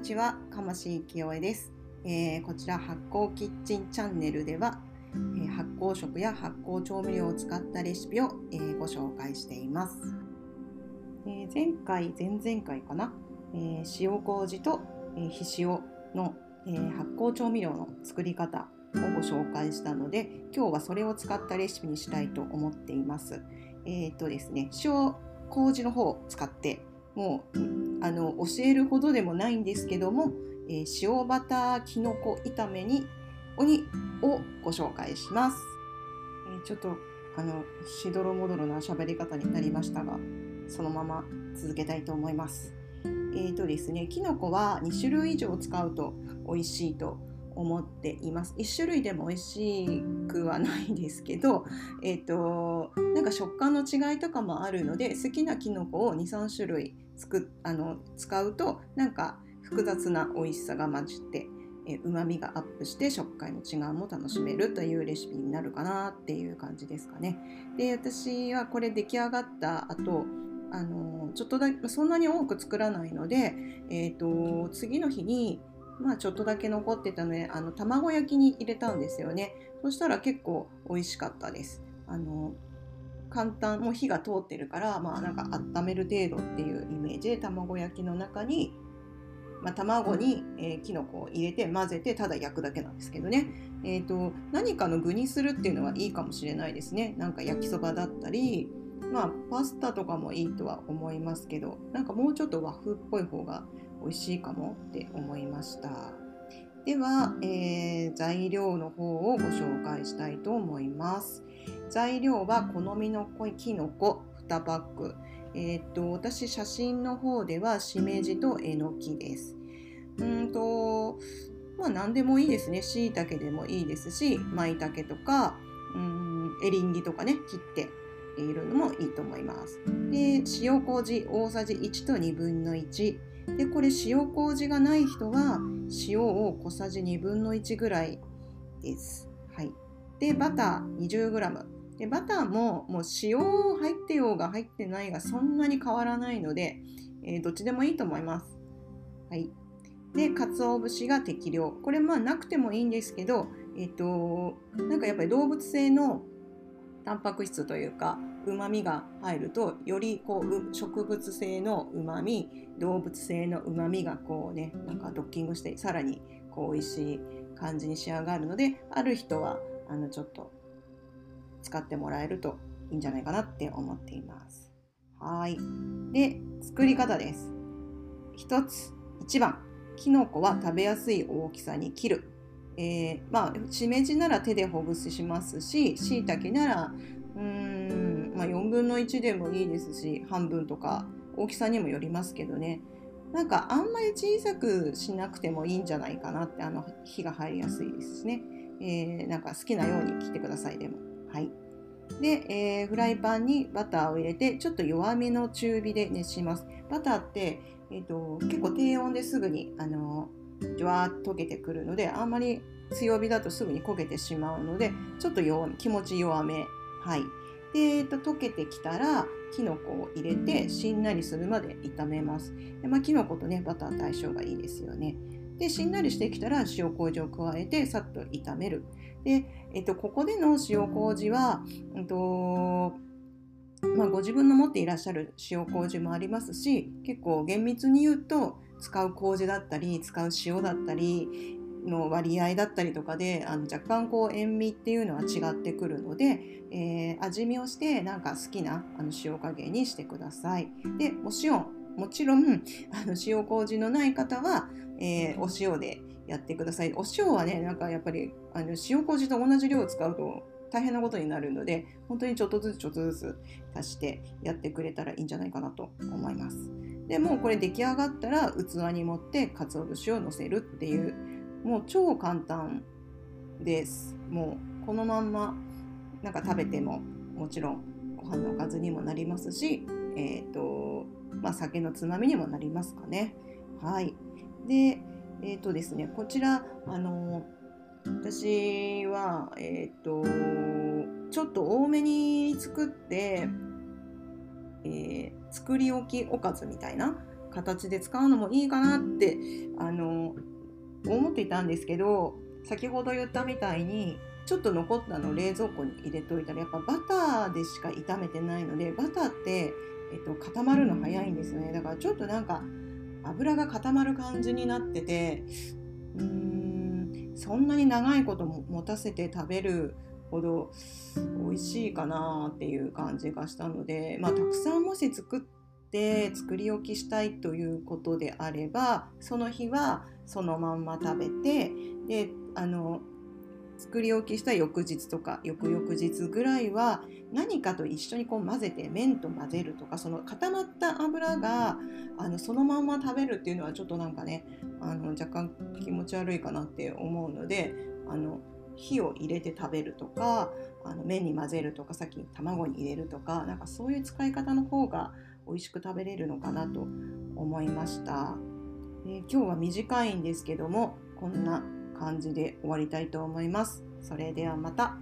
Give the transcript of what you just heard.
にちは、かましい清江です、えー、こちら発酵キッチンチャンネルでは、えー、発酵食や発酵調味料を使ったレシピを、えー、ご紹介しています。え前回、前々回かな、え塩麹と、えひ塩の、え発酵調味料の作り方をご紹介したので、今日はそれを使ったレシピにしたいと思っています。えっ、とですね、塩麹の方を使ってもうあの教えるほどでもないんですけども、えー、塩バターきのこ炒めに鬼をご紹介します、えー、ちょっとあのしどろもどろな喋り方になりましたがそのまま続けたいと思いますえーとですね、きのこは2種類以上使うと美味しいと思っています。1種類でも美味しくはないですけど、えーと、なんか食感の違いとかもあるので好きなきのこを23種類つくあの使うとなんか複雑な美味しさが混じってうまみがアップして食感の違いも楽しめるというレシピになるかなっていう感じですかね。で私はこれ出来上がった後あのちょっとだけそんなに多く作らないので、えーと次の日にまあ、ちょっとだけ残ってたのであの卵焼きに入れたんですよねそしたら結構美味しかったですあの簡単もう火が通ってるからまあなんか温める程度っていうイメージで卵焼きの中に、まあ、卵に、えー、きのこを入れて混ぜてただ焼くだけなんですけどね、えーと、何かの具にするっていうのはいいかもしれないですねなんか焼きそばだったりまあパスタとかもいいとは思いますけどなんかもうちょっと和風っぽい方が美味しいかもって思いました。では、えー、材料の方をご紹介したいと思います。材料は好みの濃いきのこ2パック。えー、っと、私写真の方ではしめじとえのきです。うんと、まあ何でもいいですね。しいたけでもいいですし、まいたけとか、うんエリンギとかね、切っているのもいいと思います。で、塩麹大さじ1と2分の1。でこれ塩麹がない人は塩を小さじ1分の1ぐらいです。はい、でバター 20g でバターももう塩入ってようが入ってないがそんなに変わらないので、えー、どっちでもいいと思います。はい、で鰹節が適量これまあなくてもいいんですけどえっ、ー、となんかやっぱり動物性のタンパク質というかうまみが入るとよりこう植物性のうまみ動物性のうまみがこうねなんかドッキングしてさらにこう美味しい感じに仕上がるのである人はあのちょっと使ってもらえるといいんじゃないかなって思っています。はいで作り方です。1つ1番きのこは食べやすい大きさに切る。えー、まあしめじなら手でほぐしますししいたけならうーん、まあ、4分の1でもいいですし半分とか大きさにもよりますけどねなんかあんまり小さくしなくてもいいんじゃないかなってあの火が入りやすいですね、えー、なんか好きなように切ってくださいでもはいで、えー、フライパンにバターを入れてちょっと弱めの中火で熱しますバターって、えーと、結構低温ですぐにあのジュワーッと溶けてくるのであんまり強火だとすぐに焦げてしまうのでちょっと弱気持ち弱めはいで、えっと、溶けてきたらきのこを入れてしんなりするまで炒めます。でまあ、きのことねバター相性がいいですよね。でしんなりしてきたら塩麹を加えてさっと炒める。で、えっと、ここでの塩麹は、うんとまあ、ご自分の持っていらっしゃる塩麹もありますし結構厳密に言うと使う麹だったり使う塩だったりの割合だったりとかであの若干こう塩味っていうのは違ってくるので、えー、味見をしてなんか好きなあの塩加減にしてください。でお塩もちろんあの塩麹のない方は、えー、お塩でやってください。お塩はねなんかやっぱりあの塩麹と同じ量を使うと大変なことになるので本当にちょっとずつちょっとずつ足してやってくれたらいいんじゃないかなと思います。でもうこれ出来上がったら器に盛って鰹節をのせるっていうもう超簡単です。もうこのまんまなんか食べてももちろんご飯のおかずにもなりますし、えーとまあ、酒のつまみにもなりますかね。はい。で、えっ、ー、とですね、こちら、あの私は、えっ、ー、とちょっと多めに作って、えー、作り置きおかずみたいな形で使うのもいいかなってあの思っていたんですけど先ほど言ったみたいにちょっと残ったのを冷蔵庫に入れといたらやっぱバターでしか炒めてないのでバターって、えっと、固まるの早いんですよね。だからちょっとなんか油が固まる感じになっててうーんそんなに長いこと持たせて食べるほど美味しいかなっていう感じがしたので、まあ、たくさんもし作って作り置きしたいということであればその日はそのまんま食べてであの作り置きした翌日とか翌々日ぐらいは何かと一緒にこう混ぜて麺と混ぜるとかその固まった油があのそのまま食べるっていうのはちょっとなんかねあの若干気持ち悪いかなって思うのであの火を入れて食べるとかあの麺に混ぜるとかさっき卵に入れるとかなんかそういう使い方の方が美味しく食べれるのかなと思いました。で今日は短いんですけどもこんな感じで終わりたいと思います。それではまた。